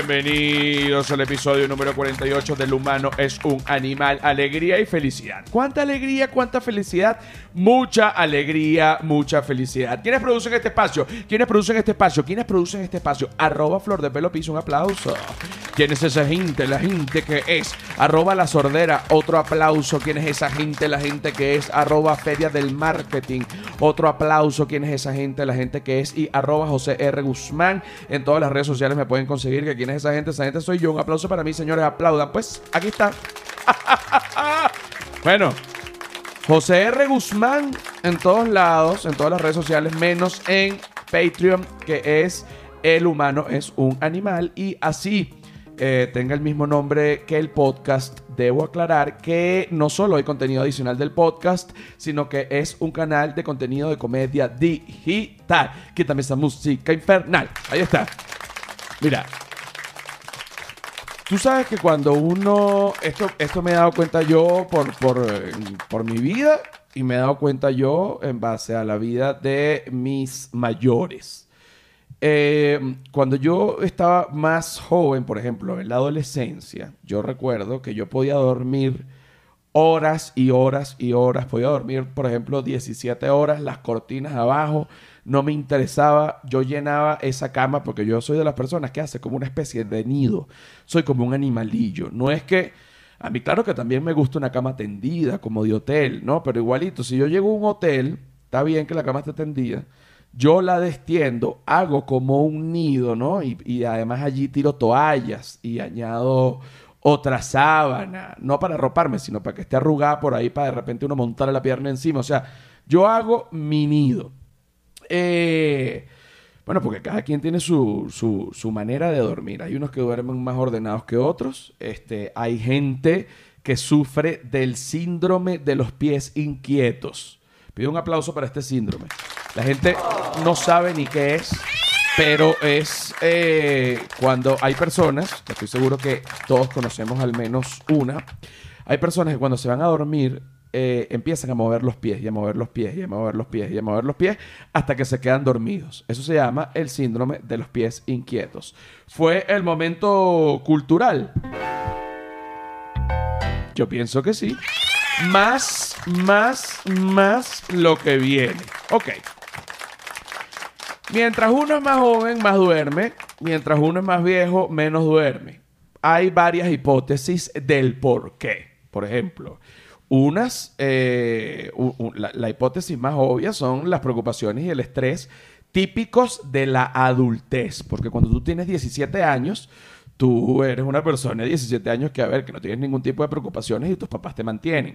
Bienvenidos al episodio número 48 del humano es un animal, alegría y felicidad. ¿Cuánta alegría, cuánta felicidad? Mucha alegría, mucha felicidad. ¿Quiénes producen este espacio? ¿Quiénes producen este espacio? ¿Quiénes producen este espacio? Arroba Flor de Pelo un aplauso. ¿Quién es esa gente? La gente que es. Arroba La Sordera, otro aplauso. ¿Quién es esa gente? La gente que es. Arroba Feria del Marketing, otro aplauso. ¿Quién es esa gente? La gente que es. Y arroba José R. Guzmán. En todas las redes sociales me pueden conseguir que esa gente. Esa gente soy yo. Un aplauso para mí, señores. Aplaudan. Pues aquí está. bueno. José R. Guzmán en todos lados, en todas las redes sociales, menos en Patreon, que es El humano es un animal. Y así eh, tenga el mismo nombre que el podcast, debo aclarar que no solo hay contenido adicional del podcast, sino que es un canal de contenido de comedia digital, que también está música infernal. Ahí está. Mira. Tú sabes que cuando uno, esto, esto me he dado cuenta yo por, por, por mi vida y me he dado cuenta yo en base a la vida de mis mayores. Eh, cuando yo estaba más joven, por ejemplo, en la adolescencia, yo recuerdo que yo podía dormir horas y horas y horas. Podía dormir, por ejemplo, 17 horas, las cortinas abajo. No me interesaba. Yo llenaba esa cama porque yo soy de las personas que hace como una especie de nido. Soy como un animalillo. No es que... A mí, claro que también me gusta una cama tendida, como de hotel, ¿no? Pero igualito, si yo llego a un hotel, está bien que la cama esté tendida yo la destiendo, hago como un nido, ¿no? Y, además allí tiro toallas y añado otra sábana, no para arroparme, sino para que esté arrugada por ahí, para de repente uno montarle la pierna encima. O sea, yo hago mi nido. Eh, bueno, porque cada quien tiene su, su, su, manera de dormir. Hay unos que duermen más ordenados que otros. Este, hay gente que sufre del síndrome de los pies inquietos. Pido un aplauso para este síndrome. La gente no sabe ni qué es, pero es eh, cuando hay personas, estoy seguro que todos conocemos al menos una, hay personas que cuando se van a dormir eh, empiezan a mover los pies y a mover los pies y a mover los pies y a mover los pies hasta que se quedan dormidos. Eso se llama el síndrome de los pies inquietos. Fue el momento cultural. Yo pienso que sí. Más, más, más lo que viene. Ok. Mientras uno es más joven, más duerme. Mientras uno es más viejo, menos duerme. Hay varias hipótesis del por qué. Por ejemplo, unas, eh, la, hipótesis más obvia son las preocupaciones y el estrés típicos de la adultez. Porque cuando tú tienes 17 años, tú eres una persona de 17 años que, a ver, que no tienes ningún tipo de preocupaciones y tus papás te mantienen.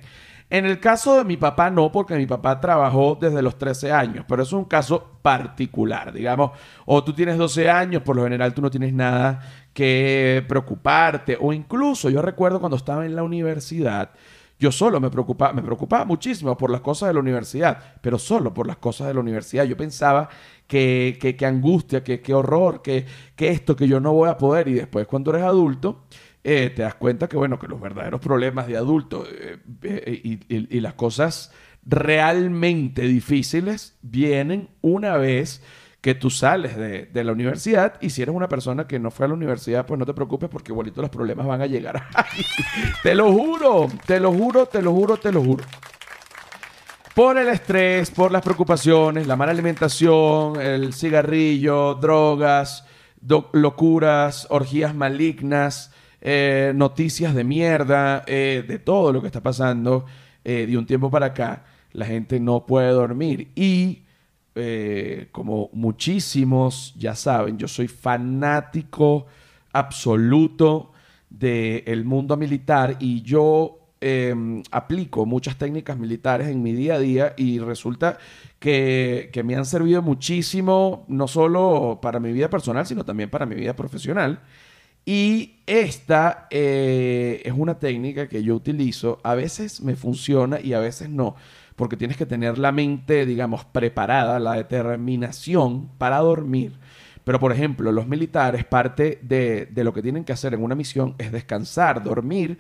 En el caso de mi papá no, porque mi papá trabajó desde los 13 años, pero es un caso particular, digamos, o tú tienes 12 años, por lo general tú no tienes nada que preocuparte, o incluso yo recuerdo cuando estaba en la universidad, yo solo me preocupaba, me preocupaba muchísimo por las cosas de la universidad, pero solo por las cosas de la universidad. Yo pensaba que, que, angustia, que, que horror, que, que esto, que yo no voy a poder. Y después cuando eres adulto, eh, te das cuenta que, bueno, que los verdaderos problemas de adulto eh, eh, y, las cosas realmente difíciles vienen una vez que tú sales de, de, la universidad y si eres una persona que no fue a la universidad, pues no te preocupes porque igualito los problemas van a llegar. te lo juro, te lo juro, te lo juro, te lo juro. Por el estrés, por las preocupaciones, la mala alimentación, el cigarrillo, drogas, locuras, orgías malignas, eh, noticias de mierda, eh, de todo lo que está pasando eh, de un tiempo para acá, la gente no puede dormir. Y como muchísimos ya saben, yo soy fanático absoluto del mundo militar y yo em, aplico muchas técnicas militares en mi día a día y resulta que, que, me han servido muchísimo, no solo para mi vida personal, sino también para mi vida profesional. Y esta eh, es una técnica que yo utilizo. A veces me funciona y a veces no. Porque tienes que tener la mente, digamos, preparada, la determinación para dormir. Pero, por ejemplo, los militares, parte de, lo que tienen que hacer en una misión es descansar, dormir,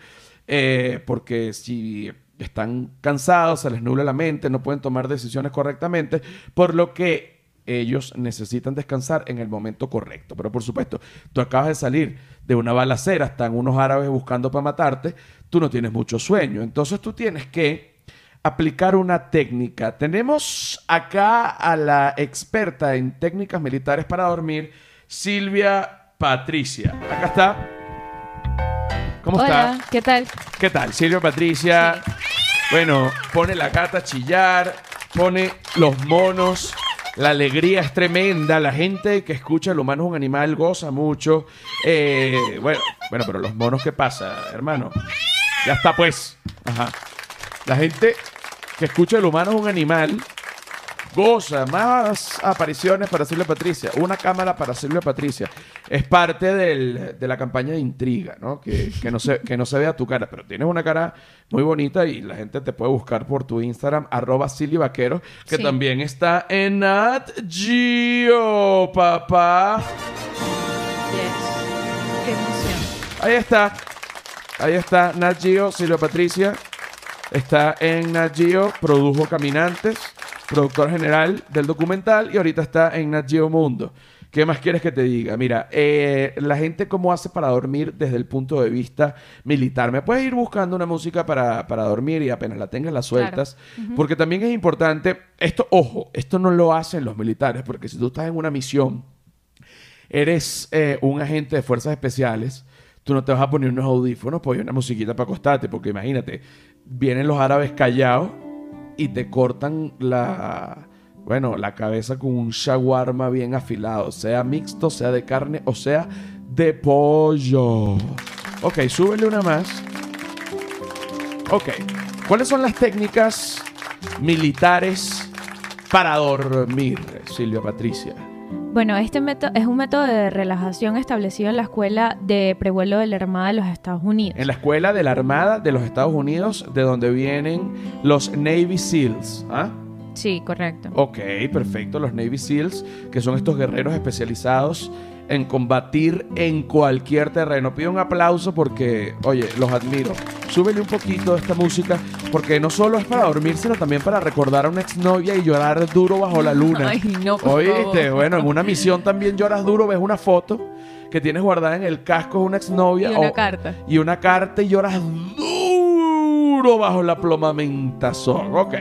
eh, porque si están cansados, se les nubla la mente, no pueden tomar decisiones correctamente, por lo que ellos necesitan descansar en el momento correcto. Pero por supuesto, tú acabas de salir de una balacera, están unos árabes buscando para matarte, tú no tienes mucho sueño. Entonces tú tienes que aplicar una técnica. Tenemos acá a la experta en técnicas militares para dormir, Silvia Patricia. Acá está. ¿Cómo Hola, está? ¿qué tal? ¿Qué tal? Silvia Patricia. Bueno, pone la gata a chillar, pone los monos. La alegría es tremenda. La gente que escucha El humano es un animal goza mucho. Eh, bueno, bueno, pero los monos, ¿qué pasa, hermano? Ya está, pues. Ajá. La gente que escucha El humano es un animal goza. Más apariciones para Silvia Patricia. Una cámara para Silvia Patricia. Es parte del- de la campaña de intriga, ¿no? Que, que no se, que no se vea tu cara. Pero tienes una cara muy bonita y la gente te puede buscar por tu Instagram, arroba Silvia Vaquero, que Sí. también está en Nat Geo, papá. Yes. Qué emoción. Ahí está. Ahí está Nat Geo, Silvia Patricia. Está en Nat Geo, produjo Caminantes, productor general del documental y ahorita está en Nat Geo Mundo. ¿Qué más quieres que te diga? Mira, eh, la gente cómo hace para dormir desde el punto de vista militar. Me puedes ir buscando una música para, para dormir y apenas la tengas la sueltas. Porque también es importante, esto, ojo, esto no lo hacen los militares, porque si tú estás en una misión eres eh, un agente de fuerzas especiales, tú no te vas a poner unos audífonos, pues una musiquita para acostarte, porque imagínate, vienen los árabes callados y te cortan la, bueno, la cabeza con un shawarma bien afilado, sea mixto, sea de carne o sea de pollo. Ok, súbele una más. Ok, ¿cuáles son las técnicas militares para dormir, Silvia Patricia? Bueno, este método es un método de relajación establecido en la Escuela de Prevuelo de la Armada de los Estados Unidos. En la escuela de la Armada de los Estados Unidos, de donde vienen los Navy SEALs. ¿Ah? Sí, correcto. Ok, perfecto. Los Navy SEALs, que son estos guerreros especializados en combatir en cualquier terreno. Pido un aplauso porque, oye, los admiro. Súbele un poquito esta música, porque no solo es para dormir, sino también para recordar a una exnovia y llorar duro bajo la luna. Ay, no, por Oíste, favor. bueno, en una misión también lloras duro, ves una foto que tienes guardada en el casco de una exnovia. Y una o- carta. y una carta y lloras duro bajo la plomamentación. Ok.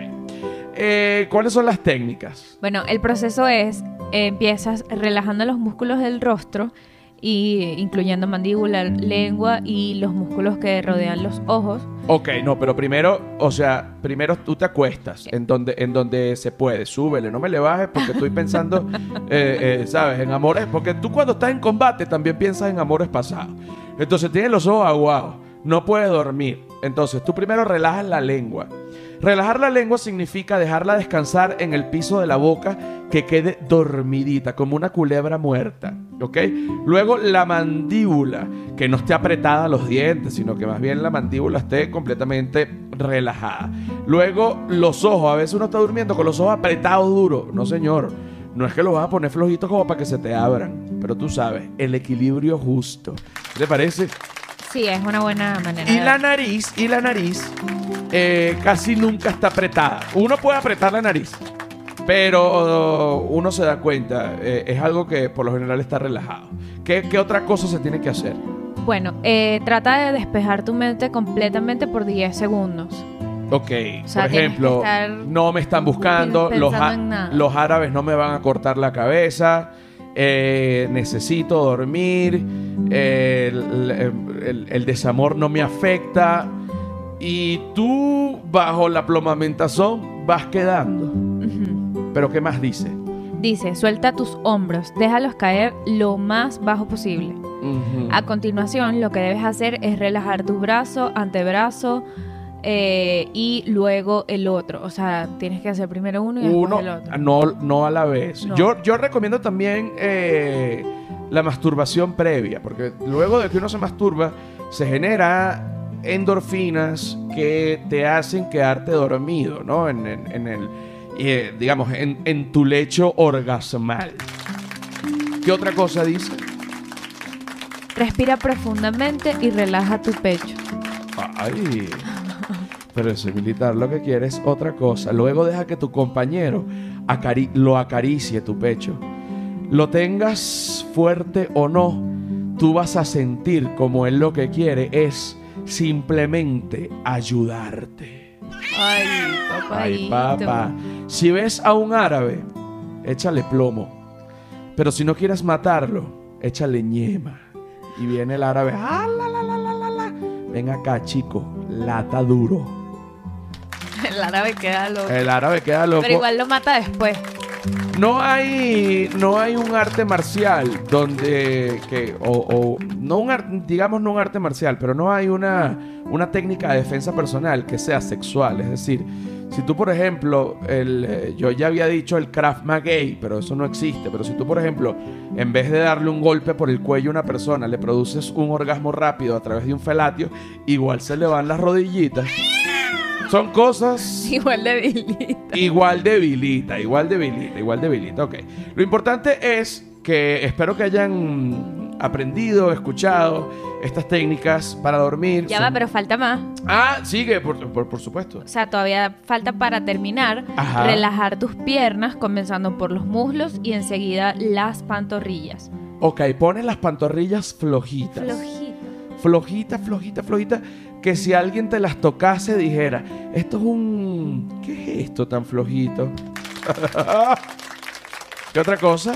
Eh, ¿Cuáles son las técnicas? Bueno, el proceso es, empiezas relajando los músculos del rostro, y incluyendo mandíbula, lengua y los músculos que rodean los ojos. Ok, no, pero primero, o sea, primero tú te acuestas en donde, en donde se puede. Súbele, no me le bajes porque estoy pensando, eh, eh, ¿sabes? En amores. Porque tú cuando estás en combate también piensas en amores pasados. Entonces tienes los ojos aguados, no puedes dormir. Entonces tú primero relajas la lengua. Relajar la lengua significa dejarla descansar en el piso de la boca que quede dormidita, como una culebra muerta. ¿Ok? Luego la mandíbula, que no esté apretada a los dientes, sino que más bien la mandíbula esté completamente relajada. Luego los ojos, a veces uno está durmiendo con los ojos apretados duros. No, señor. No es que los vas a poner flojitos como para que se te abran, pero tú sabes, el equilibrio justo. ¿Qué te parece? Sí, es una buena manera. Y de- la nariz, y la nariz eh, casi nunca está apretada. Uno puede apretar la nariz, pero uh, uno se da cuenta, eh, es algo que por lo general está relajado. ¿Qué, qué otra cosa se tiene que hacer? Bueno, eh, trata de despejar tu mente completamente por 10 segundos. Ok, sea, por tienes que ejemplo, estar no me están buscando, pensando los, a- en nada. los árabes no me van a cortar la cabeza, eh, necesito dormir, eh, el, el- el desamor no me afecta y tú bajo la plomamentación vas quedando. Pero ¿qué más dice? Dice, suelta tus hombros, déjalos caer lo más bajo posible. A continuación, lo que debes hacer es relajar tu brazo, antebrazo eh, y luego el otro. O sea, tienes que hacer primero uno y Uno, después el otro. no, no a la vez. No. Yo, yo recomiendo también eh, la masturbación previa, porque luego de que uno se masturba, se genera endorfinas que te hacen quedarte dormido, ¿no? En, en- en el, eh, digamos, en, en tu lecho orgasmal. ¿Qué otra cosa dice? Respira profundamente y relaja tu pecho. Ay. Pero ese militar lo que quiere es otra cosa. Luego deja que tu compañero acari- lo acaricie tu pecho. Lo tengas fuerte o no, tú vas a sentir como él lo que quiere es simplemente ayudarte. Ay, Ay, papadito. papá. Si ves a un árabe, échale plomo. Pero si no quieres matarlo, échale ñema. Y viene el árabe. "Ah, la, la, la, la, la, la". Ven acá, chico. Lata duro. El árabe queda loco. El árabe queda loco. Pero igual lo mata después. No hay, no hay un arte marcial donde que o, o- no un digamos no un arte marcial, pero no hay una una técnica de defensa personal que sea sexual. Es decir, si tú por ejemplo el, eh, yo ya había dicho el Krav Maga, pero eso no existe. Pero si tú por ejemplo en vez de darle un golpe por el cuello a una persona le produces un orgasmo rápido a través de un felatio, igual se le van las rodillitas. Son cosas Igual de debilita. Igual debilita, igual debilita, igual debilita. Ok. Lo importante es que espero que hayan aprendido, escuchado estas técnicas para dormir. Ya Son- va, pero falta más. Ah, sigue, por, por- por supuesto. O sea, todavía falta para terminar Ajá. relajar tus piernas, comenzando por los muslos y enseguida las pantorrillas. Ok, pones las pantorrillas flojitas. Flojito. flojita, flojita, flojita. Que si alguien te las tocase dijera, esto es un... ¿Qué es esto tan flojito? ¿Qué otra cosa?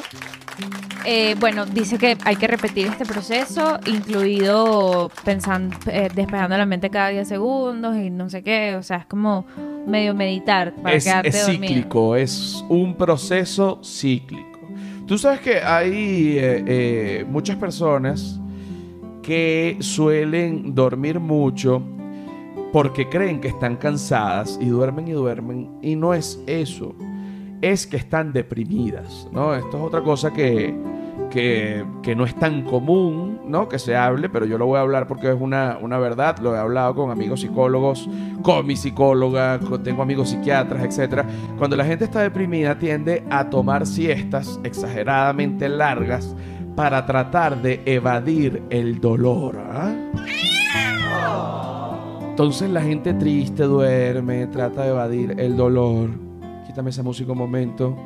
Eh, bueno, dice que hay que repetir este proceso, incluido pensando, eh, despejando la mente cada 10 segundos y no sé qué. O sea, es como medio meditar para es, quedarte es dormido. cíclico, es un proceso cíclico. Tú sabes que hay eh, eh, muchas personas que suelen dormir mucho porque creen que están cansadas y duermen y duermen y no es eso, es que están deprimidas, ¿no? Esto es otra cosa que, que, que no es tan común, ¿no? Que se hable, pero yo lo voy a hablar porque es una, una verdad, lo he hablado con amigos psicólogos, con mi psicóloga, con- tengo amigos psiquiatras, etc. Cuando la gente está deprimida tiende a tomar siestas exageradamente largas para tratar de evadir el dolor. ¿ah? Entonces la gente triste duerme, trata de evadir el dolor. Quítame esa música un momento.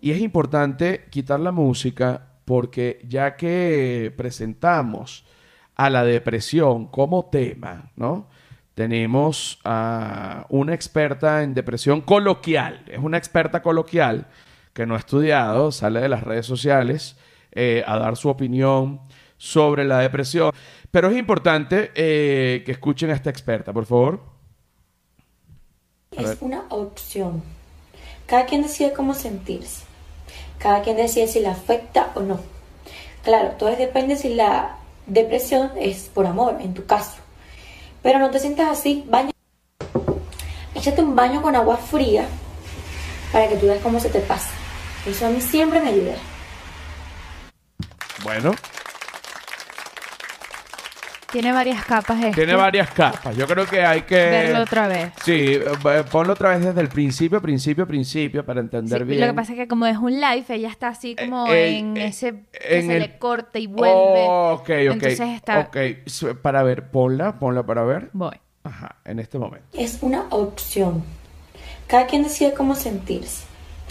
Y es importante quitar la música porque ya que presentamos a la depresión como tema, ¿no? Tenemos a una experta en depresión coloquial. Es una experta coloquial que no ha estudiado, sale de las redes sociales eh, a dar su opinión sobre la depresión. Pero es importante eh, que escuchen a esta experta, por favor. Es una opción. Cada quien decide cómo sentirse. Cada quien decide si le afecta o no. Claro, todo depende si la depresión es por amor, en tu caso. Pero no te sientas así, baña. Échate un baño con agua fría para que tú veas cómo se te pasa. Eso a mí siempre me ayuda. Bueno, Tiene varias capas esto. tiene varias capas. Yo creo que hay que... Verlo otra vez. Sí, eh, ponlo otra vez desde el principio, principio, principio, para entender Sí, bien. Lo que pasa es que como es un live, ella está así como Eh, en eh, ese que en se el- le corta y vuelve. Oh, ok, ok. Entonces está... Ok, para ver, ponla, ponla para ver. Voy. Ajá, en este momento. Es una opción. Cada quien decide cómo sentirse.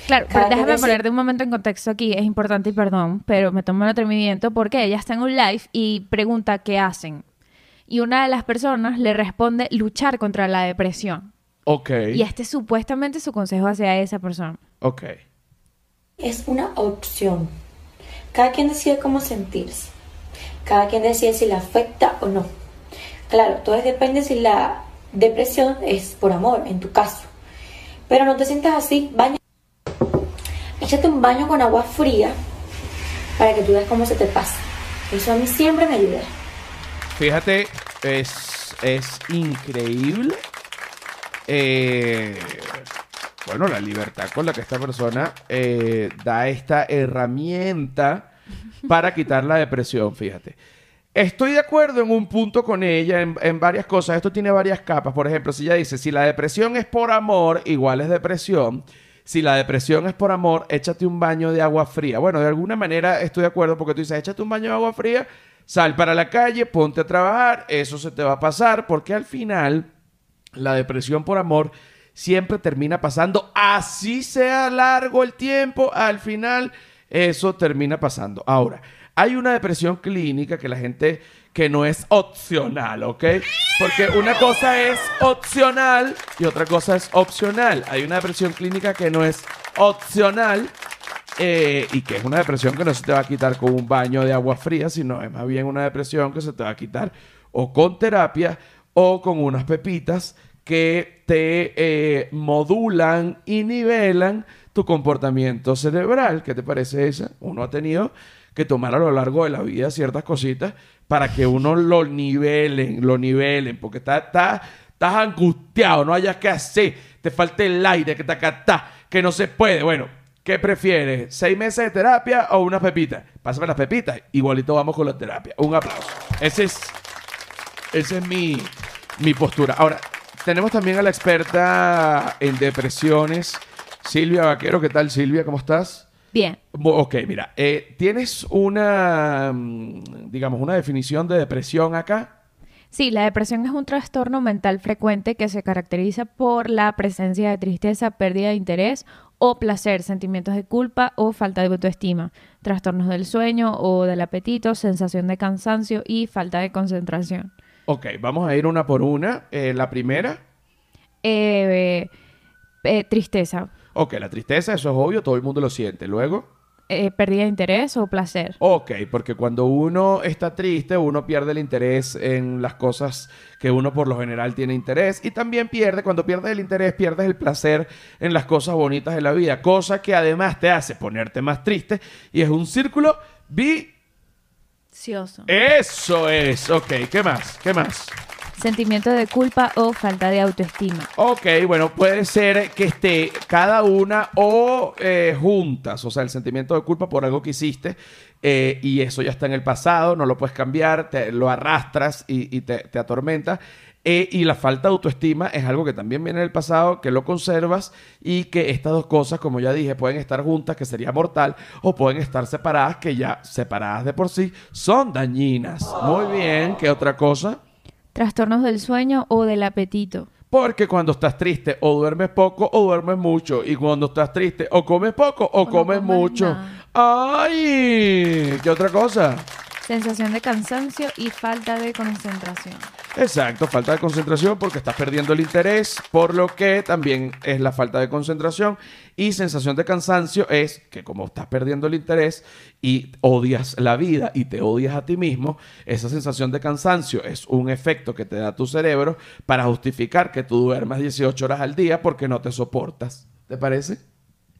Claro, pero déjame decide- ponerte un momento en contexto aquí, es importante y perdón, pero me tomo el atrevimiento porque ella está en un live y pregunta qué hacen. Y una de las personas le responde luchar contra la depresión. Ok, Y este es supuestamente su consejo hacia esa persona. ok. Es una opción. Cada quien decide cómo sentirse. Cada quien decide si le afecta o no. Claro, todo depende si la depresión es por amor, en tu caso. Pero no te sientas así, baña. Échate un baño con agua fría para que tú veas cómo se te pasa. Eso a mí siempre me ayuda. Fíjate, es, es increíble. eh, bueno, la libertad con la que esta persona eh, da esta herramienta para quitar la depresión, fíjate. Estoy de acuerdo en un punto con ella, en, en varias cosas. Esto tiene varias capas. Por ejemplo, si ella dice, si la depresión es por amor, igual es depresión. Si la depresión es por amor, échate un baño de agua fría. Bueno, de alguna manera estoy de acuerdo porque tú dices, échate un baño de agua fría, sal para la calle, ponte a trabajar, eso se te va a pasar porque al final la depresión por amor siempre termina pasando, así sea largo el tiempo, al final eso termina pasando. Ahora, hay una depresión clínica que la gente que no es opcional, ¿ok? Porque una cosa es opcional y otra cosa es opcional. Hay una depresión clínica que no es opcional eh, y que es una depresión que no se te va a quitar con un baño de agua fría, sino es más bien una depresión que se te va a quitar o con terapia o con unas pepitas que te eh, modulan y nivelan tu comportamiento cerebral. ¿Qué te parece esa? Uno ha tenido que tomar a lo largo de la vida ciertas cositas para que uno lo nivelen, lo nivelen, porque está, está, estás angustiado, no hayas que hacer, te falta el aire, que te acá que no se puede. Bueno, ¿qué prefieres? ¿Seis meses de terapia o una pepita? Pásame las pepitas, igualito vamos con la terapia. Un aplauso. Ese es, esa es mi, mi postura. Ahora, tenemos también a la experta en depresiones, Silvia Vaquero. ¿Qué tal, Silvia? ¿Cómo estás? Bien. Ok, mira, eh, ¿tienes una, mm, digamos, una definición de depresión acá? Sí, la depresión es un trastorno mental frecuente que se caracteriza por la presencia de tristeza, pérdida de interés o placer, sentimientos de culpa o falta de autoestima, trastornos del sueño o del apetito, sensación de cansancio y falta de concentración. Ok, vamos a ir una por una. Eh, la primera. Eh, eh, tristeza. Ok, la tristeza, eso es obvio, todo el mundo lo siente. Luego. pérdida de interés o placer. Ok, porque cuando uno está triste, uno pierde el interés en las cosas que uno por lo general tiene interés. Y también pierde, cuando pierdes el interés, pierdes el placer en las cosas bonitas de la vida. Cosa que además te hace ponerte más triste. Y es un círculo vi eso es. Ok, ¿qué más? ¿Qué más? Sentimiento de culpa o falta de autoestima. Ok, bueno, puede ser que esté cada una o eh, juntas, o sea, el sentimiento de culpa por algo que hiciste eh, y eso ya está en el pasado, no lo puedes cambiar, te, lo arrastras y, te, te atormenta. Eh, y la falta de autoestima es algo que también viene del pasado, que lo conservas y que estas dos cosas, como ya dije, pueden estar juntas, que sería mortal, o pueden estar separadas, que ya separadas de por sí son dañinas. Muy bien, ¿qué otra cosa? Trastornos del sueño o del apetito. Porque cuando estás triste o duermes poco o duermes mucho. Y cuando estás triste o comes poco o, comes, mucho. ¡Ay! ¿Qué otra cosa? Sensación de cansancio y falta de concentración. Exacto, falta de concentración porque estás perdiendo el interés, por lo que también es la falta de concentración. Y sensación de cansancio es que como estás perdiendo el interés y odias la vida y te odias a ti mismo, esa sensación de cansancio es un efecto que te da tu cerebro para justificar que tú duermas 18 horas al día porque no te soportas. ¿Te parece?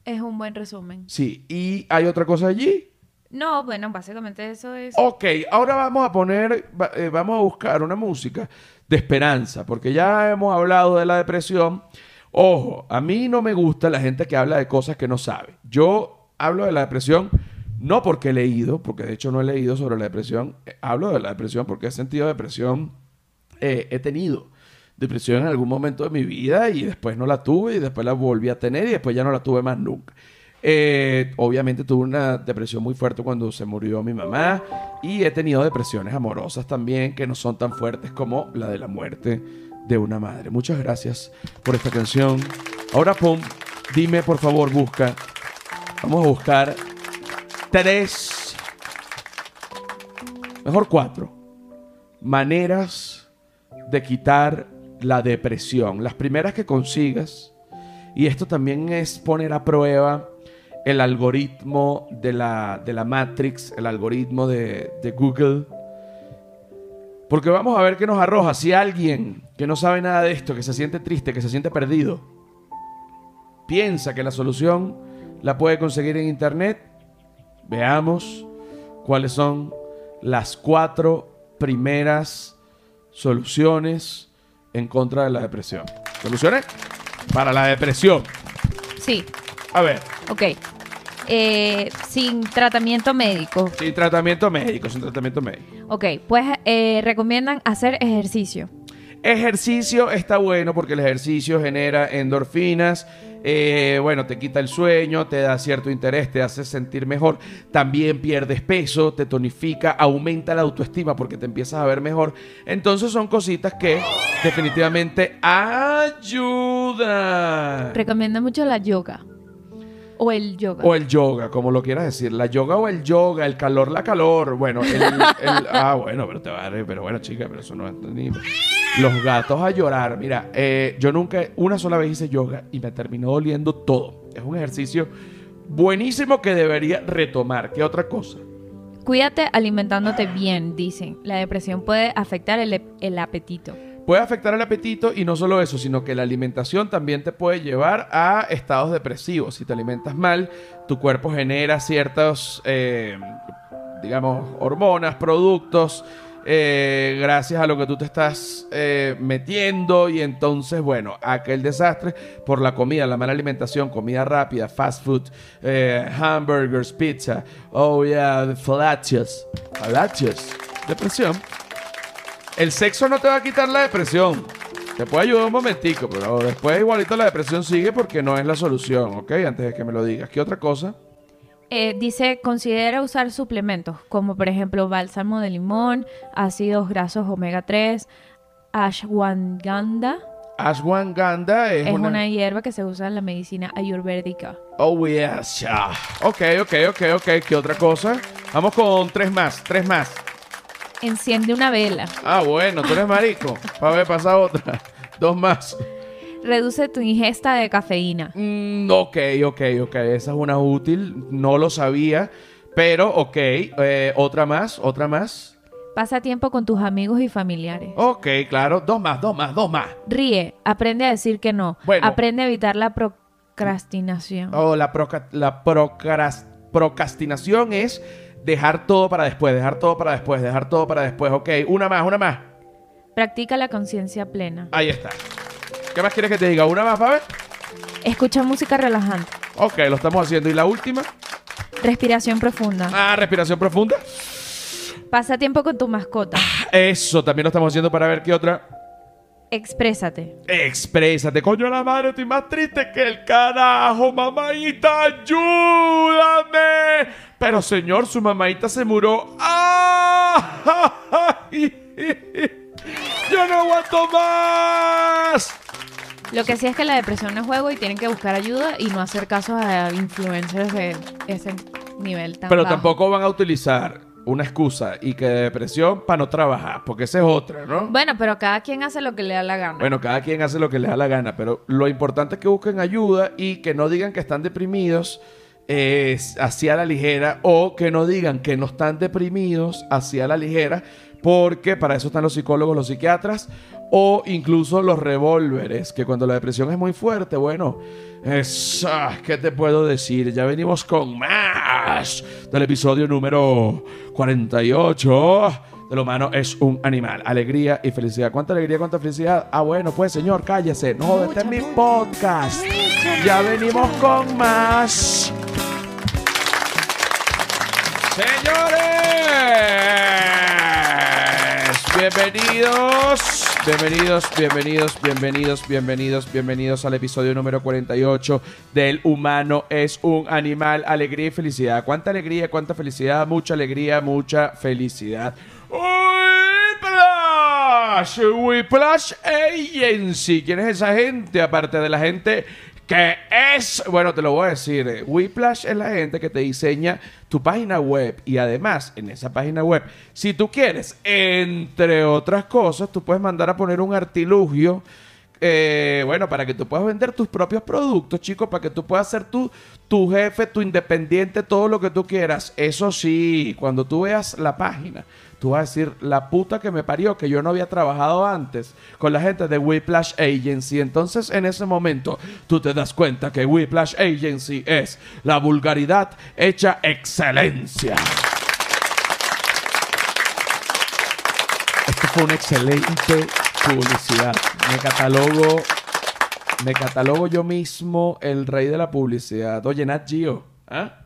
Es un buen resumen. Sí, y hay otra cosa allí no, bueno, básicamente eso es. Ok, ahora vamos a poner, eh, vamos a buscar una música de esperanza, porque ya hemos hablado de la depresión. Ojo, a mí no me gusta la gente que habla de cosas que no sabe. Yo hablo de la depresión no porque he leído, porque de hecho no he leído sobre la depresión, eh, hablo de la depresión porque he sentido depresión, eh, he tenido depresión en algún momento de mi vida y después no la tuve y después la volví a tener y después ya no la tuve más nunca. Eh, obviamente tuve una depresión muy fuerte cuando se murió mi mamá y he tenido depresiones amorosas también que no son tan fuertes como la de la muerte de una madre. Muchas gracias por esta canción. Ahora, Pum, dime por favor, busca. Vamos a buscar tres, mejor cuatro, maneras de quitar la depresión. Las primeras que consigas, y esto también es poner a prueba el algoritmo de la, de la Matrix, el algoritmo de, de Google. Porque vamos a ver qué nos arroja. Si alguien que no sabe nada de esto, que se siente triste, que se siente perdido, piensa que la solución la puede conseguir en Internet, veamos cuáles son las cuatro primeras soluciones en contra de la depresión. ¿Soluciones? Para la depresión. Sí. A ver. Ok. Eh, sin tratamiento médico. Sin tratamiento médico, sin tratamiento médico. Ok, pues eh, recomiendan hacer ejercicio. Ejercicio está bueno porque el ejercicio genera endorfinas. eh, bueno, te quita el sueño, te da cierto interés, te hace sentir mejor. También pierdes peso, te tonifica, aumenta la autoestima porque te empiezas a ver mejor. Entonces son cositas que definitivamente ayudan. Recomiendo mucho la yoga. O el yoga. O el yoga, como lo quieras decir. La yoga o el yoga, el calor, la calor. Bueno, el, el- ah, bueno, pero te va a reír, Pero bueno, chica, pero eso no es ni... Los gatos a llorar. Mira, eh, yo nunca, una sola vez hice yoga y me terminó doliendo todo. Es un ejercicio buenísimo que debería retomar. ¿Qué otra cosa? Cuídate alimentándote bien, dicen. La depresión puede afectar el, el apetito. Puede afectar el apetito y no solo eso, sino que la alimentación también te puede llevar a estados depresivos. Si te alimentas mal, tu cuerpo genera ciertos, eh, digamos, hormonas, productos, eh, gracias a lo que tú te estás eh, metiendo y entonces, bueno, aquel desastre por la comida, la mala alimentación, comida rápida, fast food, hamburgers, pizza, oh yeah, falachas, falachas, depresión. El sexo no te va a quitar la depresión. Te puede ayudar un momentico, pero después igualito la depresión sigue porque no es la solución, ¿ok? Antes de que me lo digas. ¿Qué otra cosa? Eh, dice, considera usar suplementos, como por ejemplo bálsamo de limón, ácidos grasos omega 3, ashwagandha. Ashwagandha es, Es una... una hierba que se usa en la medicina ayurvédica. Oh, yes. ya. Ok, ok, ok, ok. ¿Qué otra cosa? Vamos con tres más, tres más. Enciende una vela. Ah, bueno, tú eres marico. A ver, pasa otra. Dos más. Reduce tu ingesta de cafeína. Mm, ok, ok, ok. Esa es una útil. No lo sabía. Pero, ok. Eh, otra más, otra más. Pasa tiempo con tus amigos y familiares. Ok, claro. Dos más, dos más, dos más. Ríe, aprende a decir que no. Bueno. Aprende a evitar la procrastinación. Oh, la, proca- la procras- procrastinación es dejar todo para después, dejar todo para después, dejar todo para después. Ok, una más, una más. Practica la conciencia plena. Ahí está. ¿Qué más quieres que te diga? ¿Una más, Faber? Escucha música relajante. Ok, lo estamos haciendo. ¿Y la última? Respiración profunda. Ah, respiración profunda. Pasa tiempo con tu mascota. Eso también lo estamos haciendo para ver qué otra. Exprésate. Exprésate, coño la madre, estoy más triste que el carajo, mamaita, ayúdame. Pero señor, su mamaita se murió. ¡Ah! Yo no aguanto más. Lo que sí es que la depresión no es juego y tienen que buscar ayuda y no hacer caso a influencers de ese nivel tan Pero bajo. tampoco van a utilizar una excusa y que de depresión para no trabajar, porque esa es otra, ¿no? Bueno, pero cada quien hace lo que le da la gana. Bueno, cada quien hace lo que le da la gana, pero lo importante es que busquen ayuda y que no digan que están deprimidos eh, hacia la ligera o que no digan que no están deprimidos hacia la ligera, porque para eso están los psicólogos, los psiquiatras o incluso los revólveres, que cuando la depresión es muy fuerte, bueno, es, ah, ¿qué te puedo decir? Ya venimos con más del episodio número 48 del humano es un animal. Alegría y felicidad. ¿Cuánta alegría, cuánta felicidad? Ah, bueno, pues señor, cállese. No, este es mi podcast. Ya venimos con más. Señores, bienvenidos. Bienvenidos, bienvenidos, bienvenidos, bienvenidos, bienvenidos al episodio número 48 del humano es un animal, alegría y felicidad. ¿Cuánta alegría, cuánta felicidad? Mucha alegría, mucha felicidad. Whiplash, Whiplash Agency. ¿Quién es esa gente? Aparte de la gente que es, bueno, te lo voy a decir, eh, Whiplash es la gente que te diseña tu página web y además en esa página web, si tú quieres, entre otras cosas, tú puedes mandar a poner un artilugio eh, bueno, para que tú puedas vender tus propios productos, chicos, para que tú puedas ser tu, tu jefe, tu independiente, todo lo que tú quieras. Eso sí, cuando tú veas la página, tú vas a decir, la puta que me parió, que yo no había trabajado antes con la gente de Whiplash Agency. Entonces, en ese momento, tú te das cuenta que Whiplash Agency es la vulgaridad hecha excelencia. Esto fue una excelente publicidad. Me catalogo, me catalogo yo mismo el rey de la publicidad. Oye, Nat Geo. ¿ah?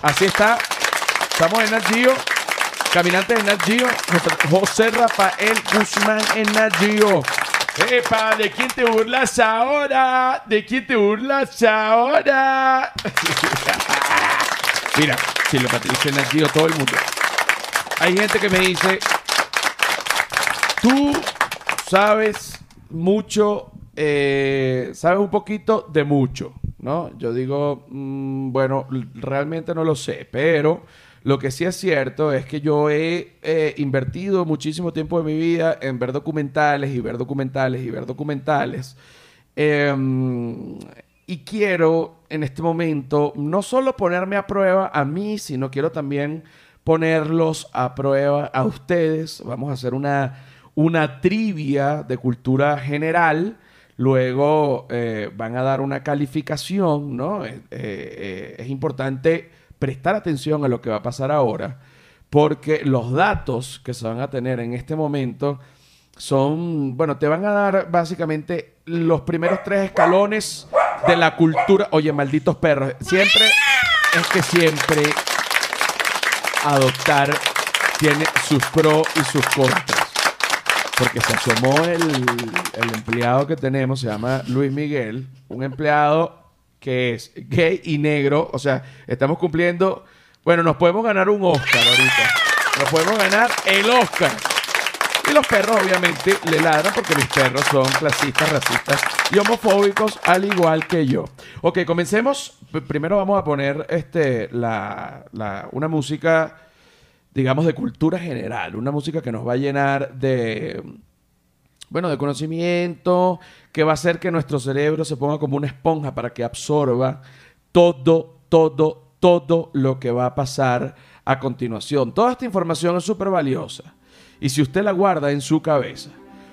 Así está. Estamos en Nat Geo. Caminante de Nat Geo, José- Rafael Guzmán en Nat Geo. ¡Epa! ¿De quién te burlas ahora? ¿De quién te burlas ahora? Mira, si lo Patricia en Geo, todo el mundo. Hay gente que me dice, tú sabes mucho, eh, sabes un poquito de mucho, ¿no? Yo digo, mm, bueno, realmente no lo sé, pero lo que sí es cierto es que yo he eh, invertido muchísimo tiempo de mi vida en ver documentales y ver documentales y ver documentales. Em, y quiero en este momento no solo ponerme a prueba a mí, sino quiero también ponerlos a prueba a ustedes. Vamos a hacer una, una trivia de cultura general. Luego eh, van a dar una calificación, ¿no? Eh, es importante prestar atención a lo que va a pasar ahora, porque los datos que se van a tener en este momento son, bueno, te van a dar básicamente los primeros tres escalones de la cultura. Oye, malditos perros, siempre, es que siempre adoptar tiene sus pros y sus contras. Porque se asomó el, el empleado que tenemos, se llama Luis Miguel, un empleado que es gay y negro. O sea, estamos cumpliendo. Bueno, nos podemos ganar un Oscar ahorita. Nos podemos ganar el Oscar. Y los perros, obviamente, le ladran porque mis perros son clasistas, racistas y homofóbicos, al igual que yo. Ok, comencemos. Primero vamos a poner este, la, la- una música, digamos, de cultura general. Una música que nos va a llenar de, bueno, de conocimiento, que va a hacer que nuestro cerebro se ponga como una esponja para que absorba todo, todo, todo lo que va a pasar a continuación. Toda esta información es súper valiosa. Y si usted la guarda en su cabeza,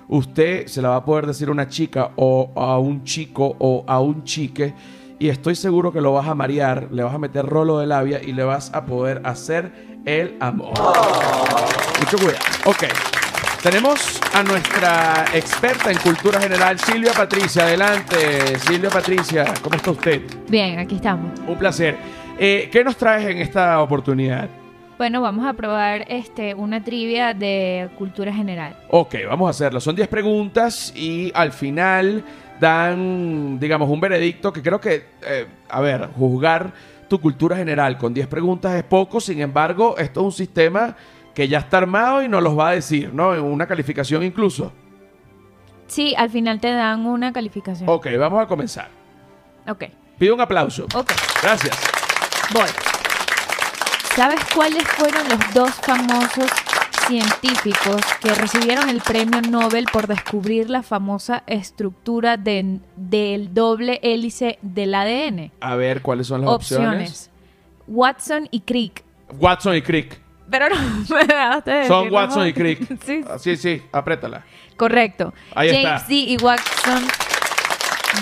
usted se la va a poder decir a una chica o a un chico o a un chique y estoy seguro que lo vas a marear, le vas a meter rolo de labia y le vas a poder hacer el amor. Mucho cuidado. Ok. Tenemos a nuestra experta en cultura general, Silvia Patricia. Adelante, Silvia Patricia. ¿Cómo está usted? Bien, aquí estamos. Un placer. Eh, ¿Qué nos traes en esta oportunidad? Bueno, vamos a probar este, una trivia de cultura general. Ok, vamos a hacerlo. Son 10 preguntas y al final dan, digamos, un veredicto que creo que, eh, a ver, juzgar tu cultura general con 10 preguntas es poco. Sin embargo, esto es un sistema que ya está armado y nos los va a decir, ¿no? En una calificación incluso. Sí, al final te dan una calificación. Ok, vamos a comenzar. Ok, Pido un aplauso. ok, Gracias. voy. ¿Sabes cuáles fueron los dos famosos científicos que recibieron el premio Nobel por descubrir la famosa estructura de- del doble hélice del ADN? A ver, ¿cuáles son las opciones? Opciones. Watson y Crick. Watson y Crick. Pero no me dejaste decir Son Watson y. Crick. Sí, Ah, Sí, sí, apriétala. correcto. Ahí James está. D. y Watson.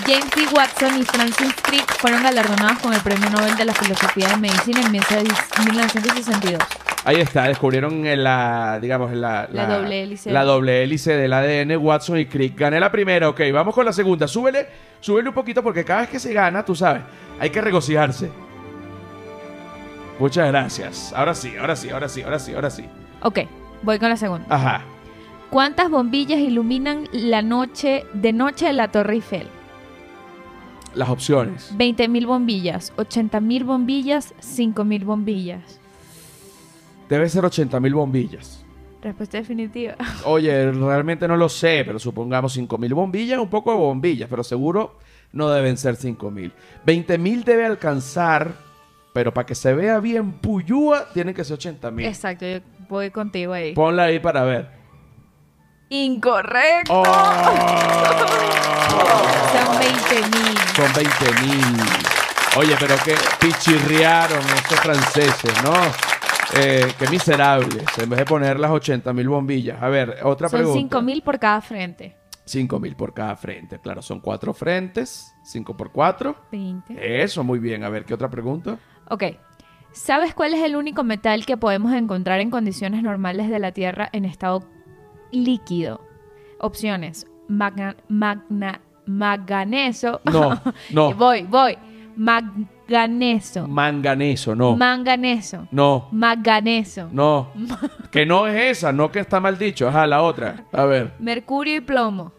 James D. Watson y Francis Crick fueron galardonados con el Premio Nobel de la Filosofía de Medicina en 1962. Ahí está, descubrieron la, digamos, la, La doble hélice. La doble hélice del ADN, Watson y Crick. Gané la primera, ok, vamos con la segunda. Súbele, súbele un poquito porque cada vez que se gana, tú sabes, hay que regocijarse. Muchas gracias. Ahora sí, ahora sí, ahora sí, ahora sí, ahora sí. Ok, voy con la segunda. Ajá. ¿Cuántas bombillas iluminan la noche de noche la Torre Eiffel? Las opciones. 20.000 bombillas, 80.000 bombillas, 5.000 bombillas. Debe ser 80 mil bombillas. Respuesta definitiva. Oye, realmente no lo sé, pero supongamos 5 mil bombillas, un poco de bombillas, pero seguro no deben ser 5 mil. 20 mil debe alcanzar, pero para que se vea bien puyúa, tienen que ser 80 mil. Exacto, yo voy contigo ahí. Ponla ahí para ver. Incorrecto. ¡Oh! Son 20.000. Son 20 mil. Oye, pero qué pichirriaron estos franceses, ¿no? Eh, qué miserables. En vez de poner las 80 mil bombillas. A ver, otra Son pregunta. 5.000 por cada frente. 5 mil por cada frente. Claro, son cuatro frentes. 5 por 4. 20. Eso, muy bien. A ver, ¿qué otra pregunta? Ok. ¿Sabes cuál es el único metal que podemos encontrar en condiciones normales de la Tierra en estado líquido? Opciones. Magna, magna, manganeso. No, no. voy, voy. Manganeso. Manganeso, no. Manganeso. no. Manganeso. No. que no es esa, no que está mal dicho. Ajá, la otra. A ver. Mercurio y plomo.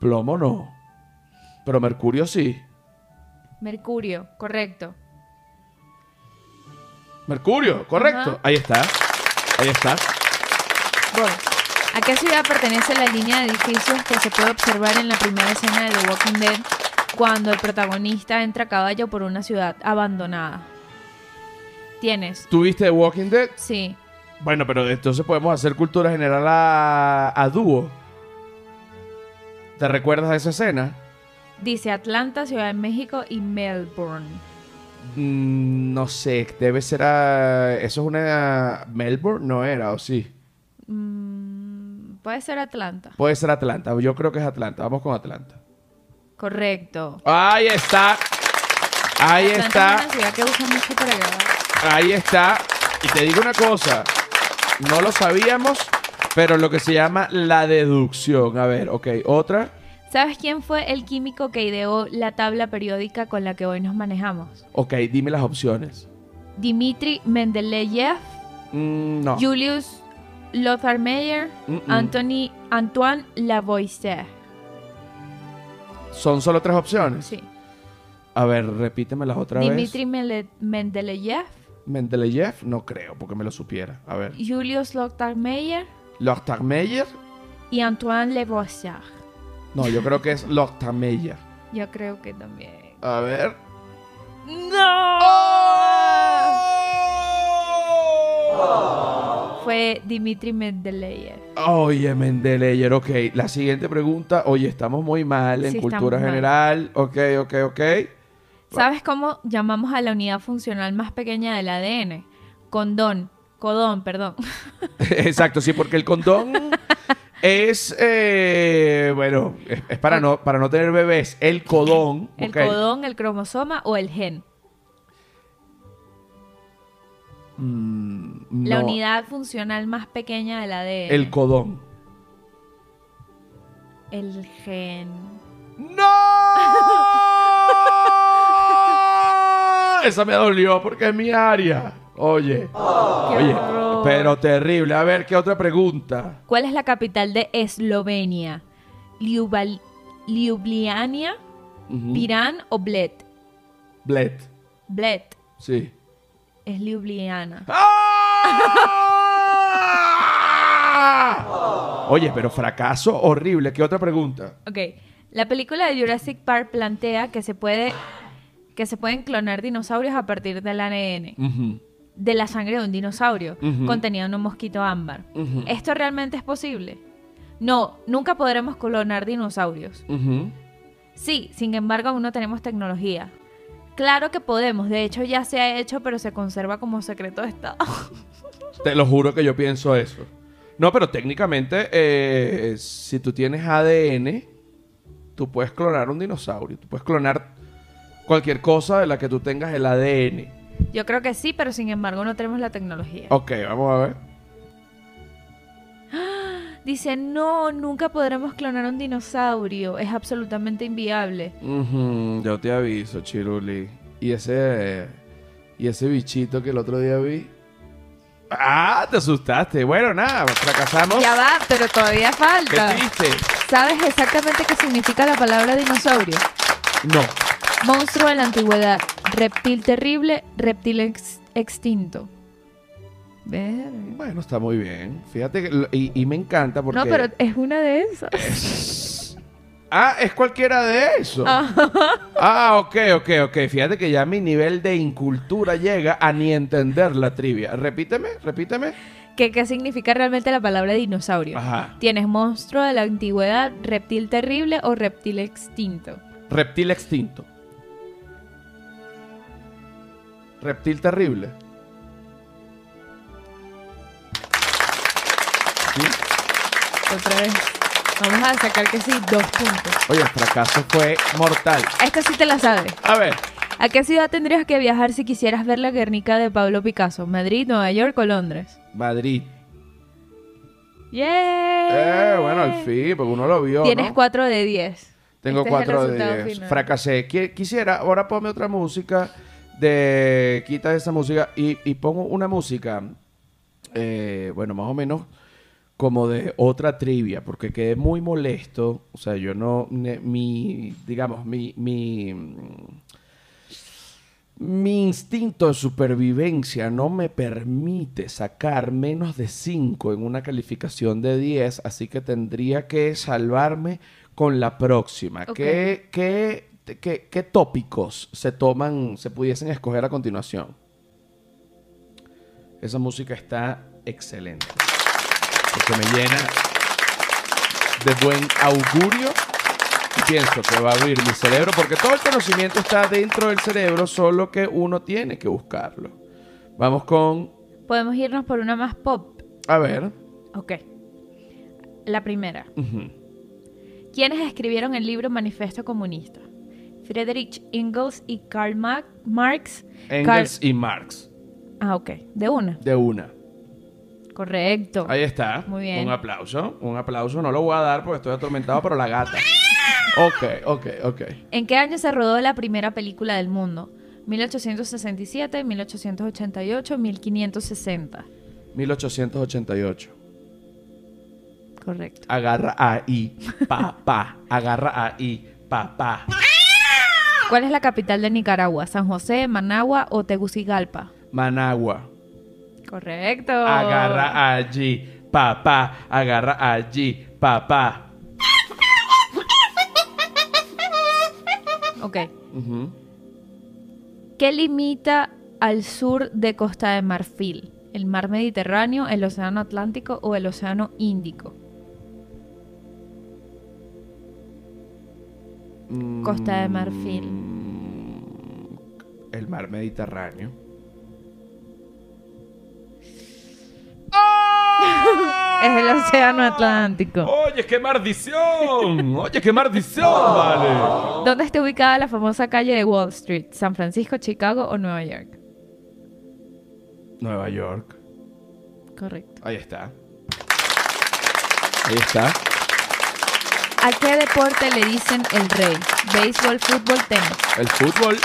Plomo no. Pero mercurio sí. Mercurio, correcto. Mercurio, correcto. Ajá. Ahí está. Ahí está. Voy. ¿A qué ciudad pertenece la línea de edificios que se puede observar en la primera escena de The Walking Dead cuando el protagonista entra a caballo por una ciudad abandonada? Tienes. ¿Tuviste The Walking Dead? Sí. Bueno, pero entonces podemos hacer cultura general a, a dúo. ¿Te recuerdas de esa escena? Dice Atlanta, Ciudad de México y Melbourne. Mm, no sé, debe ser a... ¿Eso es una... Melbourne? No era, ¿o sí? Mm, Puede ser Atlanta. Puede ser Atlanta. Yo creo que es Atlanta. Vamos con Atlanta. Correcto. Ahí está. Ahí Atlanta está. Es una ciudad que usa mucho para grabar. Ahí está. Y te digo una cosa. No lo sabíamos, pero lo que se llama la deducción. A ver, ok. Otra. ¿Sabes quién fue el químico que ideó la tabla periódica con la que hoy nos manejamos? Ok, dime las opciones. Dimitri Mendeleev, Mm, no. Julius Lothar Meyer. Anthony Antoine Lavoisier. Son solo tres opciones. Sí. A ver, repítemelas otra Dimitri vez. Mele- Mendeleev, Mendeleev, no creo, porque me lo supiera. A ver. Julius Lothar Meyer Lochtermeyer. y Antoine Lavoisier. No, yo creo que es Lochtermeyer. Yo creo que también. A ver. ¡No! Fue Dimitri Mendeleev. Oye, Mendeleev, ok. La siguiente pregunta. Oye, estamos muy mal en Sí, cultura estamos mal. general. Ok, ok, ok. ¿Sabes cómo llamamos a la unidad funcional más pequeña del ADN? Condón. Codón, perdón. Exacto, sí, porque el condón es, eh, bueno, es, es para no para no tener bebés. El codón, El codón, el cromosoma o el gen. Mm, La unidad funcional más pequeña del ADN. El codón. El gen. ¡No! Esa me dolió porque es mi área. Oye, ¡Qué oye, pero terrible. A ver, ¿qué otra pregunta? ¿Cuál es la capital de Eslovenia? Liubal- Ljubljana. Pirán o Bled? Bled, Bled sí. es Ljubljana. ¡Ah! Oye, pero fracaso horrible. ¿Qué otra pregunta? Ok, la película de Jurassic Park plantea que se puede que se pueden clonar dinosaurios a partir del ADN de la sangre de un dinosaurio contenido en un mosquito ámbar. ¿Esto realmente es posible? No, nunca podremos clonar dinosaurios. Sí, sin embargo, aún no tenemos tecnología. Claro que podemos, de hecho ya se ha hecho, pero se conserva como secreto de Estado. Te lo juro que yo pienso eso. No, pero técnicamente, eh, si tú tienes ADN, tú puedes clonar un dinosaurio. Tú puedes clonar cualquier cosa de la que tú tengas el ADN. Yo creo que sí, pero sin embargo no tenemos la tecnología. Ok, vamos a ver. Dice, no, nunca podremos clonar un dinosaurio, es absolutamente inviable. Ujú, yo te aviso, Chiruli. Y ese. Y ese bichito que el otro día vi. Ah, te asustaste. Bueno, nada, fracasamos. Ya va, pero todavía ¿Qué falta. triste? ¿Sabes exactamente qué significa la palabra dinosaurio? No. Monstruo de la antigüedad, reptil terrible, reptil ex- extinto. Ver. Bueno, está muy bien. Fíjate que. Y, y me encanta porque. No, pero es una de esas. Ah, es cualquiera de eso. Ah, ok, ok, ok. Fíjate que ya mi nivel de incultura llega a ni entender la trivia. Repíteme, repíteme. ¿Qué, ¿Qué significa realmente la palabra dinosaurio? Ajá. Tienes monstruo de la antigüedad, reptil terrible o reptil extinto. Reptil extinto. Reptil terrible. ¿Sí? Otra vez. Vamos a sacar que sí, dos puntos. Oye, el fracaso fue mortal. Esta sí te la sabes. A ver. ¿A qué ciudad tendrías que viajar si quisieras ver la Guernica de Pablo Picasso? ¿Madrid, Nueva York o Londres? Madrid. ¡Yeah! Eh, bueno, al fin, porque uno lo vio. Tienes ¿no? 4 de 10. Tengo Este es el 4 de resultado 10. final. Fracasé. Qui- Quisiera, ahora ponme otra música de... Quita esa música y, y pongo una música, eh, bueno, más o menos como de otra trivia, porque quedé muy molesto. O sea, yo no... ne- mi, digamos, mi... mi mm, mi instinto de supervivencia no me permite sacar menos de 5 en una calificación de 10, así que tendría que salvarme con la próxima. Ok. ¿Qué, qué, qué- qué tópicos se toman, se pudiesen escoger a continuación? Esa música está excelente. Porque me llena de buen augurio y pienso que va a abrir mi cerebro porque todo el conocimiento está dentro del cerebro, solo que uno tiene que buscarlo. Vamos con, Podemos irnos por una más pop. a ver. Ok. La primera. Ujú. ¿Quiénes escribieron el libro Manifiesto Comunista? Friedrich Engels y Karl Ma- Marx. Engels y Marx, Ah, ok. De una. de una. Correcto. Ahí está. Muy bien. Un aplauso. Un aplauso. No lo voy a dar porque estoy atormentado, pero la gata. Ok, ok, ok. ¿En qué año se rodó la primera película del mundo? 1867, 1888, 1560. 1888. Correcto. Agarra ahí, pa, pa. Agarra ahí, pa, pa. ¿Cuál es la capital de Nicaragua? ¿San José, Managua o Tegucigalpa? Managua. Correcto. Agarra allí, papá. Agarra allí, papá. Ok. ¿Qué limita al sur de Costa de Marfil? ¿El mar Mediterráneo, el océano Atlántico o el océano Índico? Costa de Marfil. Mm, El mar Mediterráneo. Es el océano Atlántico. Oye, qué maldición. Oye, qué maldición, vale. ¿Dónde está ubicada la famosa calle de Wall Street? ¿San Francisco, Chicago o Nueva York? Nueva York. Correcto. Ahí está. Ahí está. ¿A qué deporte le dicen el rey? ¿Béisbol, fútbol, tenis? El fútbol.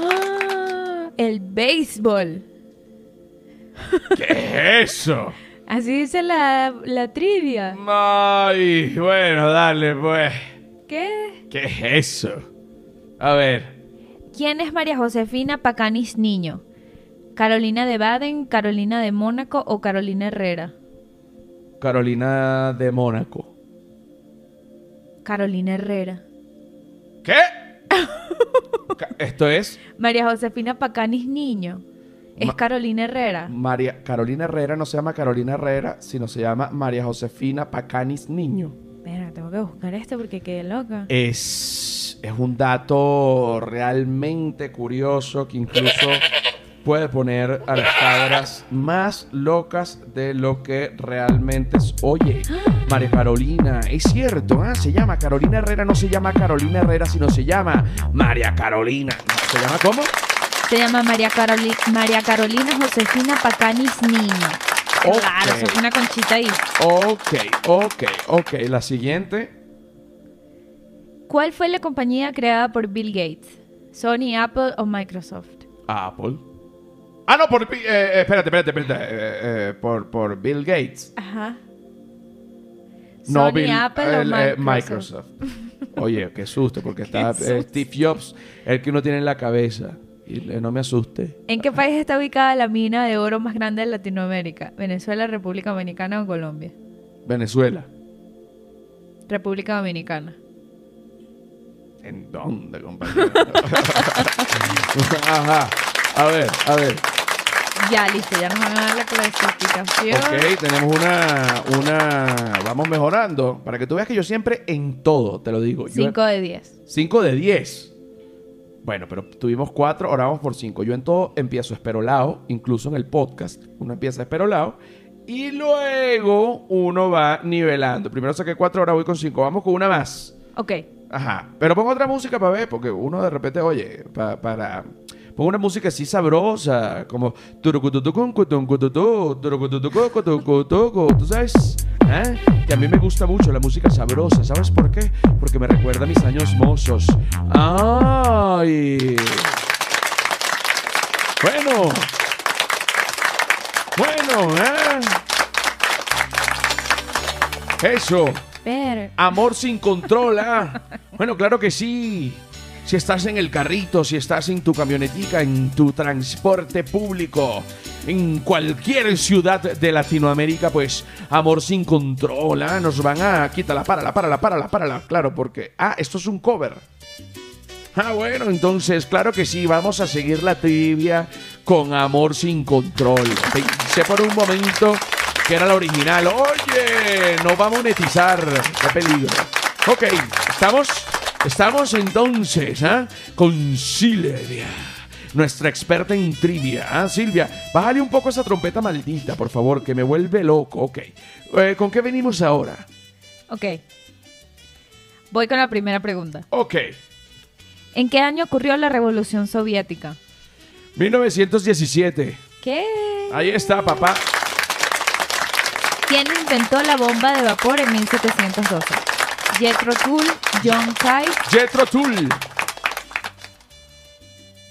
¡Ah! El béisbol. ¿Qué es eso? Así dice la, la trivia. Ay, bueno, dale, pues. ¿Qué? ¿Qué es eso? A ver. ¿Quién es María Josefina Pacanis Niño? ¿Carolina de Baden, Carolina de Mónaco o Carolina Herrera? Carolina de Mónaco. Carolina Herrera. ¿Qué? Esto es María Josefina Pacanis Niño. Es Ma- Carolina Herrera. María Carolina Herrera, no se llama Carolina Herrera, sino se llama María Josefina Pacanis Niño. Espera, tengo que buscar esto porque quedé loca. Es, es un dato realmente curioso que incluso puede poner a las cabras más locas de lo que realmente es. Oye, María Carolina, es cierto, ¿ah? se llama Carolina Herrera, no se llama Carolina Herrera, sino se llama María Carolina. ¿Se llama cómo? Se llama María, Caroli- María Carolina Josefina Pacanis Niño. Ok. Claro, eso una conchita ahí. Ok, ok, ok. La siguiente. ¿Cuál fue la compañía creada por Bill Gates? ¿Sony, Apple o Microsoft? Apple. Ah, no, por... Eh, eh, espérate, espérate, espérate. eh, eh, por, por Bill Gates. Ajá. No, Sony, Bill, Apple el, eh, Microsoft. Microsoft. Oye, qué susto, porque está eh, Steve Jobs, el que uno tiene en la cabeza. Y eh, no me asuste. ¿En qué país está ubicada la mina de oro más grande de Latinoamérica? ¿Venezuela, República Dominicana o Colombia? Venezuela. República Dominicana. ¿En dónde, compañero? Ajá. A ver, a ver. Ya, listo, ya nos van a dar la clasificación. Ok, tenemos una, una... Vamos mejorando. Para que tú veas que yo siempre en todo, te lo digo. yo- 5 de 10. 5 de 10. Bueno, pero tuvimos 4, ahora vamos por 5. Yo en todo empiezo esperolado, incluso en el podcast, uno empieza esperolado. Y luego uno va nivelando. Primero saqué 4, ahora voy con 5. Vamos con una más. Ok. Ajá. Pero pongo otra música para ver, porque uno de repente, oye, pa- para, Pon una música así sabrosa, como ¿tú sabes? ¿Eh? Que a mí me gusta mucho la música sabrosa, ¿sabes por qué? Porque me recuerda a mis años mozos. ¡Ay! Bueno. Bueno, ¿eh? Eso. Amor sin control, ¿ah? Bueno, claro que sí. Si estás en el carrito, si estás en tu camionetica, en tu transporte público, en cualquier ciudad de Latinoamérica, pues amor sin control, ¿ah? Nos van a... Quítala, párala, párala, párala, párala. Claro, porque... Ah, esto es un cover. Ah, bueno, entonces, claro que sí, vamos a seguir la trivia con Amor sin control. Pensé por un momento que era la original. Oye, nos va a monetizar. Qué peligro. Ok, estamos, estamos entonces ¿ah? con Silvia, nuestra experta en trivia. ¿ah? Silvia, bájale un poco esa trompeta maldita, por favor, que me vuelve loco. Ok, Eh, ¿con qué venimos ahora? ok. Voy con la primera pregunta. Ok, ¿En qué año ocurrió la Revolución Soviética? 1917. ¿Qué? Ahí está, papá. ¿Quién inventó la bomba de vapor en 1712? Jethro Tull, John Kite, Jethro Tull.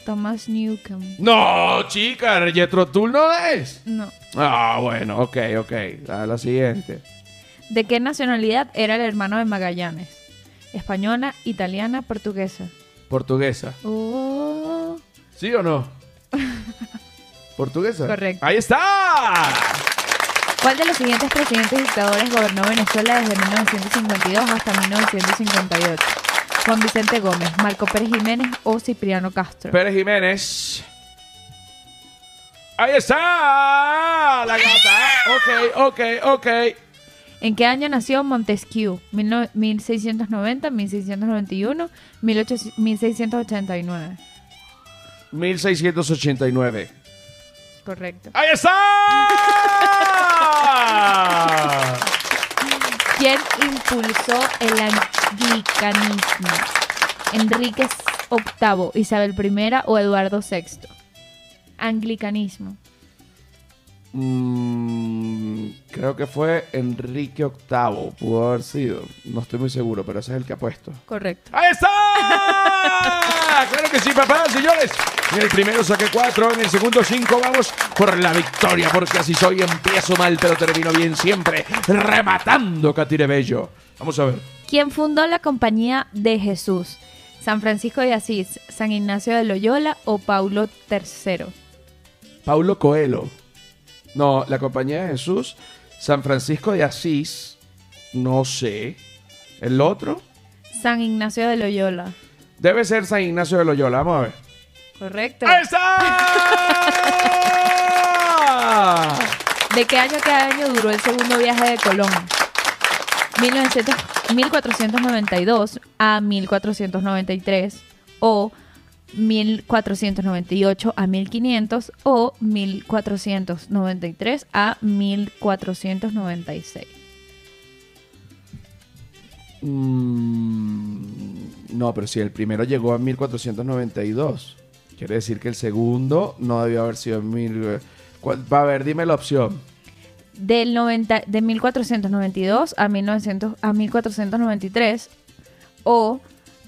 Thomas Newcomb. No, chica, Jethro Tull no es. No. Ah, bueno, ok, ok. La, la siguiente. ¿De qué nacionalidad era el hermano de Magallanes? Española, italiana, portuguesa. Portuguesa. Oh. ¿Sí o no? ¿Portuguesa? Correcto. ¡Ahí está! ¿Cuál de los siguientes presidentes dictadores gobernó Venezuela desde 1952 hasta 1958? Juan Vicente Gómez, Marco Pérez Jiménez o Cipriano Castro. Pérez Jiménez. ¡Ahí está! La gata. Ok, ok, ok. ¿En qué año nació Montesquieu? ¿19- ¿1690, 1691, 1800 1689? 1689. Correcto. ¡Ahí está! ¿Quién impulsó el anglicanismo? ¿Enrique VIII, Isabel I o Eduardo VI? Anglicanismo. Mm, creo que fue Enrique VIII. Pudo haber sido. No estoy muy seguro, pero ese es el que ha puesto. Correcto. ¡Ahí está! ¡Claro que sí, papá, señores! En el primero saqué cuatro, en el segundo cinco. Vamos por la victoria, porque así soy. Empiezo mal, pero termino bien siempre. Rematando, Catire Bello. Vamos a ver. ¿Quién fundó la Compañía de Jesús? ¿San Francisco de Asís, San Ignacio de Loyola o Paulo III? Paulo Coelho. No, la Compañía de Jesús. San Francisco de Asís. No sé. ¿El otro? San Ignacio de Loyola. Debe ser San Ignacio de Loyola. Vamos a ver. Correcto. ¡Ahí está! ¿De qué año a qué año duró el segundo viaje de Colón? 1900 1492 a 1493 o 1498 a 1500 o 1493 a 1496. Mm, no, pero si el primero llegó a 1492, quiere decir que el segundo no debió haber sido en mil... ¿Cuál- Va a ver, dime la opción. Del 90, de 1492 a, 1900, a 1493 o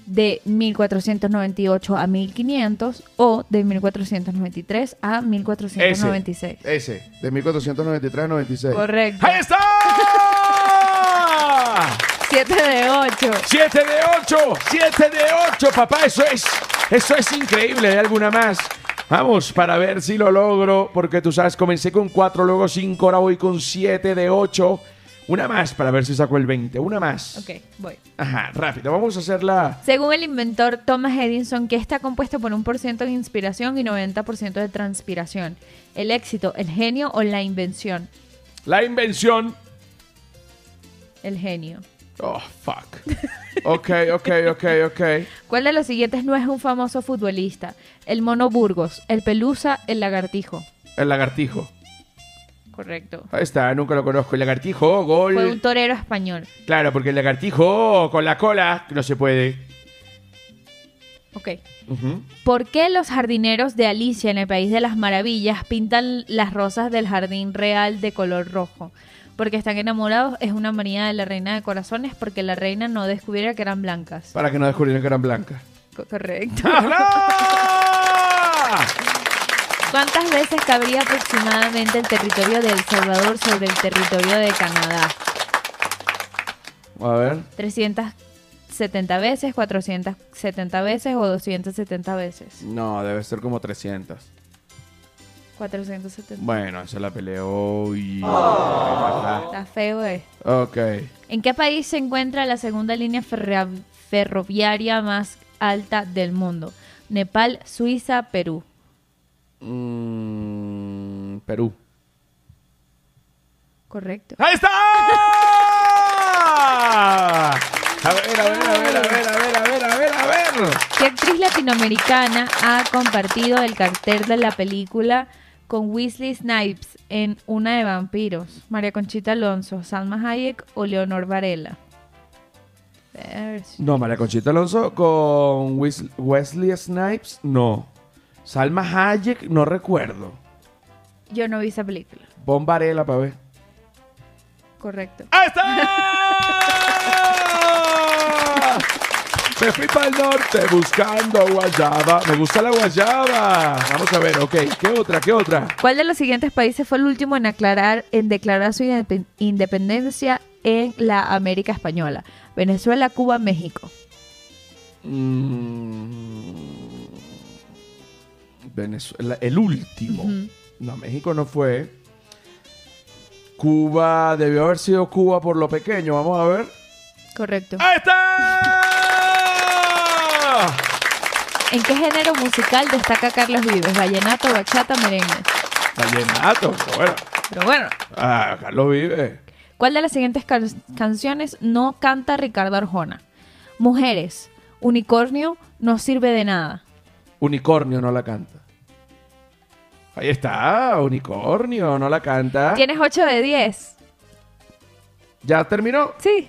de 1498 a 1500 o de 1493 a 1496. Ese, de 1493 a 96. Correcto. ¡Ahí está! 7 de 8. 7 de 8, 7 de 8, papá, eso es, eso es increíble, ¿hay alguna más? Vamos, para ver si lo logro, porque tú sabes, comencé con 4, luego 5, ahora voy con 7 de 8. Una más para ver si saco el 20, una más. Ok, voy. Ajá, rápido, vamos a hacerla. Según el inventor Thomas Edison, que está compuesto por un por ciento de inspiración y 90% de transpiración. El éxito, el genio o la invención. La invención. El genio. Oh, fuck. Ok, ok, ok, ok. ¿Cuál de los siguientes no es un famoso futbolista? El mono Burgos, el pelusa, el lagartijo. El lagartijo. Correcto. Ahí está, nunca lo conozco. El lagartijo, gol. Fue un torero español. Claro, porque el lagartijo con la cola no se puede. Ok. ¿Por qué los jardineros de Alicia en el País de las Maravillas pintan las rosas del jardín real de color rojo? Porque están enamorados, es una manía de la reina de corazones, porque la reina no descubriera que eran blancas. Para que no descubrieran que eran blancas. Co- correcto. ¿Cuántas veces cabría aproximadamente el territorio de El Salvador sobre el territorio de Canadá? A ver. 370 veces, 470 veces o 270 veces. No, debe ser como 300. 470. Bueno, se la peleó y... Está feo eh. Ok. ¿En qué país se encuentra la segunda línea ferroviaria más alta del mundo? Nepal, Suiza, Perú. Mm, Perú. Correcto. ¡Ahí está! A ver, a ver, a ver, a ver, a ver, a ver, a ver, a ver. ¿Qué actriz latinoamericana ha compartido el cartel de la película con Wesley Snipes en Una de vampiros? María Conchita Alonso, Salma Hayek o Leonor Varela. No, María Conchita Alonso con Wesley Snipes, no. Salma Hayek, no recuerdo. Yo no vi esa película. Pon Varela para ver. Correcto. ¡Ahí está! Me fui para el norte buscando guayaba. Me gusta la guayaba. Vamos a ver, ok. ¿Qué otra? ¿Qué otra? ¿Cuál de los siguientes países fue el último en aclarar, en declarar su indep- independencia en la América Española? Venezuela, Cuba, México. Mm, Venezuela, el último. No, México no fue. Cuba, debió haber sido Cuba por lo pequeño. Vamos a ver. Correcto. ¡Ahí está! ¿En qué género musical destaca Carlos Vives? Vallenato, bachata, merengue. Vallenato, bueno. Pero bueno. Ah, Carlos vive. ¿Cuál de las siguientes can- canciones no canta Ricardo Arjona? Mujeres. Unicornio no sirve de nada. Unicornio no la canta. Ahí está, Unicornio no la canta. Tienes 8 de 10. ¿Ya terminó? Sí,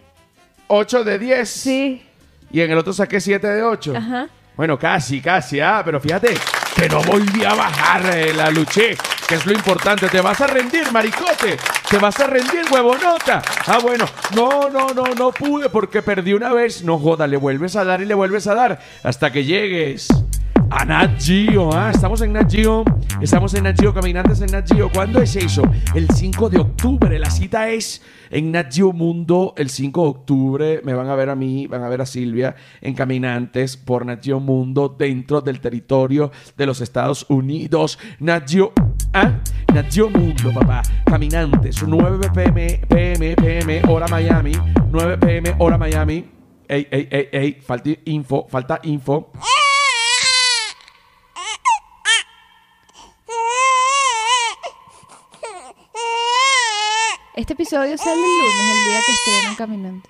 8 de 10. sí. Y en el otro saqué 7 de 8. Ajá. Bueno, casi, casi. Ah, pero fíjate que no volví a bajar, eh, la luché. Que es lo importante. Te vas a rendir, maricote. Te vas a rendir, huevonota. Ah, bueno. No, no, no, no pude porque perdí una vez. No joda, le vuelves a dar y le vuelves a dar hasta que llegues a Nat Geo. Ah, estamos en Nat Geo. Estamos en Nat Geo, caminantes en Nat Geo. ¿Cuándo es eso? El 5 de octubre. La cita es en Nat Geo Mundo el 5 de octubre. Me van a ver a mí, van a ver a Silvia en Caminantes por Nat Geo Mundo dentro del territorio de los Estados Unidos. Nat Geo... ¿Ah? Nat Mundo, papá. Caminantes, 9 pm, pm, pm, hora Miami. 9 pm, hora Miami. Ey, ey, ey, ey, falta info, falta info. Este episodio sale el lunes, el día que estrenan Caminante.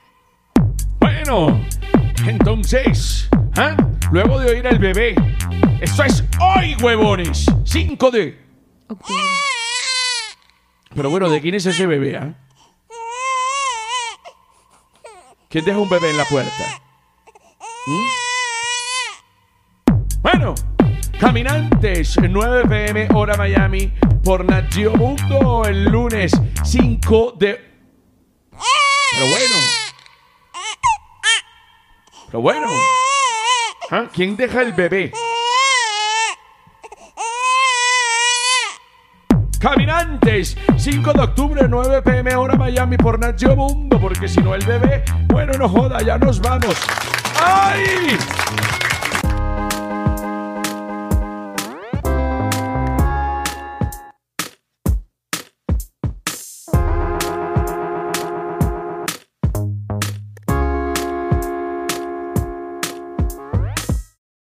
Bueno, entonces, ¿ah? luego de oír al bebé, esto es hoy, huevones, 5 de... Octubre. Pero bueno, ¿de quién es ese bebé, ah? ¿Quién deja un bebé en la puerta? ¿Mm? Bueno, caminantes, 9 pm, hora Miami, por Nat el lunes 5 de... Pero bueno. Pero bueno. ¿Ah? ¿Quién deja el bebé? Caminantes, 5 de octubre, 9 pm, hora Miami por Nat porque si no el bebé, bueno, no joda, ya nos vamos. ¡Ay!